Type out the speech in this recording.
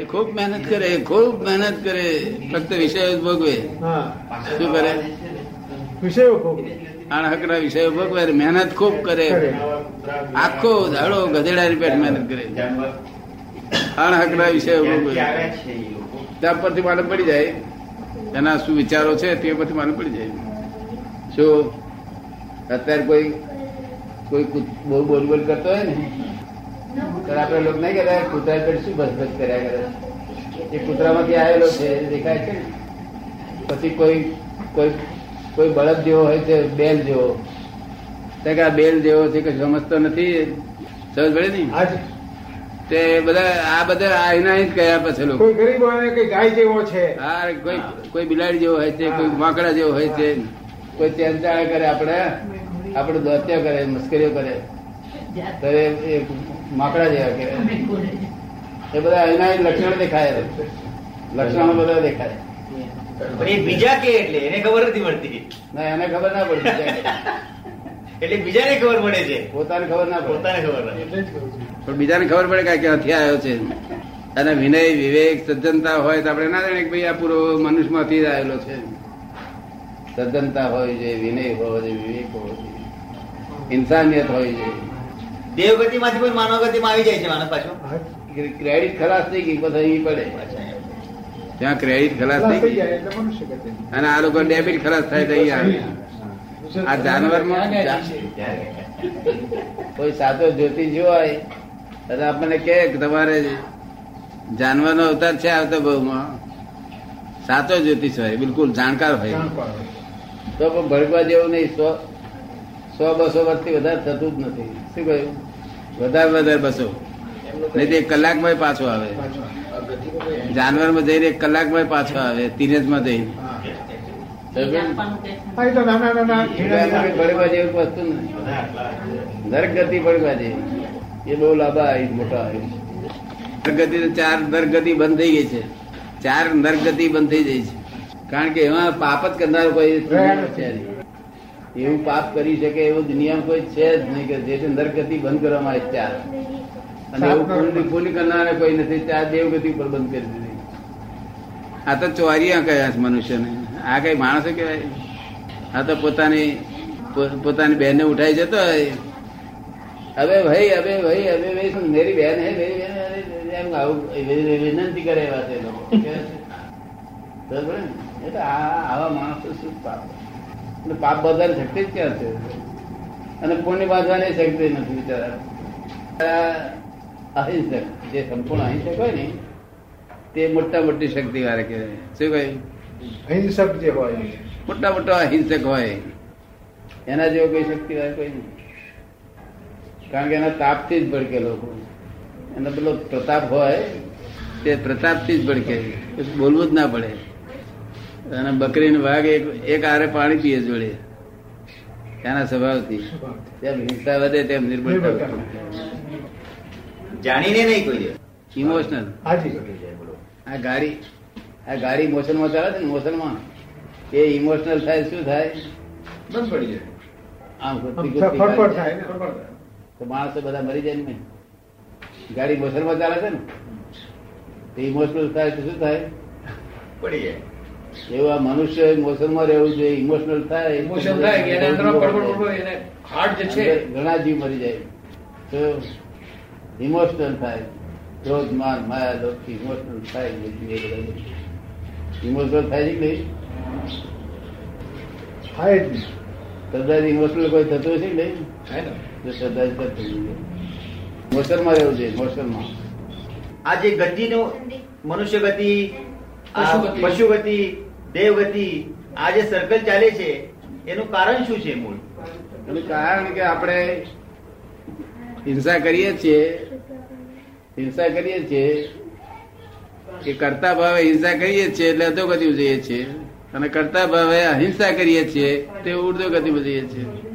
એ ખૂબ મહેનત કરે ખૂબ મહેનત કરે. ફક્ત વિષયો ભોગવે. શું કરે? વિષયો આણહકના વિષયો ભોગવે મહેનત ખૂબ કરે. આખો ધાડો ગધેડાની પેટ મહેનત કરે. આણહકના વિષયો ભોગવે. ત્યાં પરથી માલુમ પડી જાય. એના શું વિચારો છે તે પરથી માલુમ પડી જાય. શું? અત્યારે કોઈ કોઈ બહુ બોલ બોલ કરતો હોય ને ત્યારે આપણે લોકો નહીં કહેતા કૂતરા પર શું બસ કર્યા કરે. એ કૂતરામાંથી આવેલો છે દેખાય છે ને? પછી કોઈ કોઈ કોઈ બળદ જેવો હોય છે બેલ જેવો. કે આ બેલ જેવો છે કે સમજતો નથી સમજ પડે ને? તે બધા આ બધા આ એના જ કયા પછી લોકો. કોઈ ગરીબ હોય કોઈ ગાય જેવો છે. હા કોઈ કોઈ બિલાડી જેવો હોય છે કોઈ વાંકડા જેવો હોય છે. કોઈ ચેંચાળા કરે આપણે આપણે દોત્યા કરે મુશ્કેલીઓ કરે. તો એ એ માકડા જેવા કે એ બધા એના લક્ષણ દેખાય. લક્ષણો બધા દેખાય. એ બીજા કે એટલે? એને ખબર નથી પડતી. ના એને ખબર ના પડતી એટલે બીજાને ખબર પડે છે. પોતાને ખબર ના પોતાને ખબર નથી એટલે જ કહું છું. પણ બીજાને ખબર પડે કે ક્યાંથી આવ્યો છે. અને વિનય વિવેક સજ્જનતા હોય તો આપણે ના જાણે કે ભાઈ આ પૂરો મનુષ્યમાંથી જ આવેલો છે. સજ્જનતા હોય છે વિનય હોવો જોઈએ વિવેક હોવો જોઈએ. ઇન્સાનિયત હોય છે. દેવગતિ માંથી પણ માનવ ગતિમાં આવી જાય છે માણસ પાછો. ક્રેડિટ ખલાસ થઈ ગઈ પછી અહીં પડે. ત્યાં ક્રેડિટ ખલાસ થઈ ગઈ. અને આ લોકો ડેબિટ ખલાસ થાય તો અહીંયા આ જાનવરમાં? કોઈ સાચો જ્યોતિષ હોય તો આપણને કે તમારે જાનવરનો અવતાર છે આવતો બહુમાં. સાચો જ્યોતિષ હોય બિલકુલ જાણકાર હોય. જાણકાર હોય. તો પણ ભડકવા જેવું નહીં સો બસો વર્ષથી વધારે થતું જ નથી. શું કહ્યું? વધારે વધારે બસો. નહીં તો એક કલાકમાં પાછો આવે. જાનવરમાં જઈને એક કલાકમાં પાછો આવે તીરજમાં જઈને. નરક ગતિ ભડકવા જેવી. એ બહુ લાંબા આવી મોટા આવી નરગતિ તો ચાર નરગતિ બંધ થઈ ગઈ છે. ચાર નરગતિ બંધ થઈ જાય છે. કારણ કે એમાં પાપ જ કરનાર કોઈ છે. એવું પાપ કરી શકે એવો નિયમ કોઈ છે જ નહીં કે જેથી નરગતિ બંધ કરવામાં આવે ચાર અને એવું પુણ્ય પુણ્ય કરનાર કોઈ નથી ચાર દેવગતિ ઉપર બંધ કરી દીધી. આ તો ચોરિયા કયા છે મનુષ્યને. આ કઈ માણસો કહેવાય? આ તો પોતાની પોતાની બહેનને ઉઠાઈ જતો હોય. હવે ભાઈ હવે ભાઈ હવે ભાઈ શું મેરી બહેન હે? મેરી બહેન એમ આવું વિનંતી કરે એવા છે લોકો. આવા માણસો શું પાપ? એટલે પાપ બધાને શક્તિ જ ક્યાં છે? અને પુણ્ય બાંધવાની શક્તિ નથી બિચારા. અહિંસક જે સંપૂર્ણ અહિંસક હોય ને તે મોટા મોટી શક્તિ વાળા કહેવાય. શું કહે? અહિંસક જે હોય. મોટા મોટા અહિંસક હોય. એના જેવો કોઈ શક્તિ વાળા કોઈ નહીં કારણ કે એના તાપથી જ ભડકે લોકો એનો પેલો પ્રતાપ હોય તે પ્રતાપથી જ ભડકે. બોલવું જ ના પડે. અને બકરી ને વાઘ એક આરે પાણી પીએ જોડે. એના સ્વભાવથી. તેમ હિંસા વધે તેમ નિર્બળતા જાણીને નહીં કોઈ ઇમોશનલ હાજી. આ ગાડી આ ગાડી મોશનમાં ચાલે છે ને મોશનમાં? એ ઇમોશનલ થાય શું થાય? બંધ પડી જાય. આમ થાય થાય. તો માણસો બધા મરી જાય ને ગાડી મોશનમાં ચાલે છે ને? તો ઇમોશનલ થાય તો શું થાય? પડી જાય. એવું મનુષ્ય મોશનમાં રહેવું જોઈએ ઇમોશનલ થાય ઇમોશન થાય એના અંદર એને હાર્ટ જે છે ઘણા જીવ મરી જાય. તો ઇમોશનલ થાય ક્રોધ માન માયા લોક ઇમોશનલ થાય ઇમોશનલ થાય છે નહીં? થાય જ નહીં. શ્રદ્ધાથી ઇમોશનલ કોઈ થતું છે નહીં? થાય ને. જો શ્રદ્ધાથી થતું જોઈએ મોશનમાં રહેવું જોઈએ મોશનમાં આ જે ગતિનો મનુષ્ય ગતિ પશુ ગતિ. પશુ ગતિ દેવ ગતિ આ જે સર્કલ ચાલે છે, એનું કારણ શું છે મૂળ? એનું કારણ કે આપણે હિંસા કરીએ છીએ, હિંસા કરીએ છીએ કે કરતા ભાવે હિંસા કરીએ છીએ એટલે અધોગતિ જઈએ છીએ. અને કરતા ભાવે અહિંસા કરીએ છીએ, તે ઉર્ધો ગતિ જઈએ છીએ.